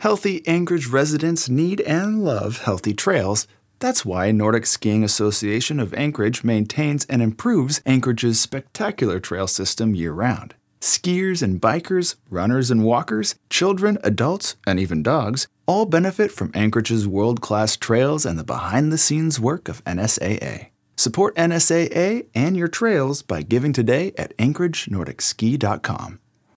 Healthy Anchorage residents need and love healthy trails. That's why Nordic Skiing Association of Anchorage maintains and improves Anchorage's spectacular trail system year round. Skiers and bikers, runners and walkers, children, adults, and even dogs all benefit from Anchorage's world class trails and the behind the scenes work of NSAA. Support NSAA and your trails by giving today at AnchorageNordicSki.com.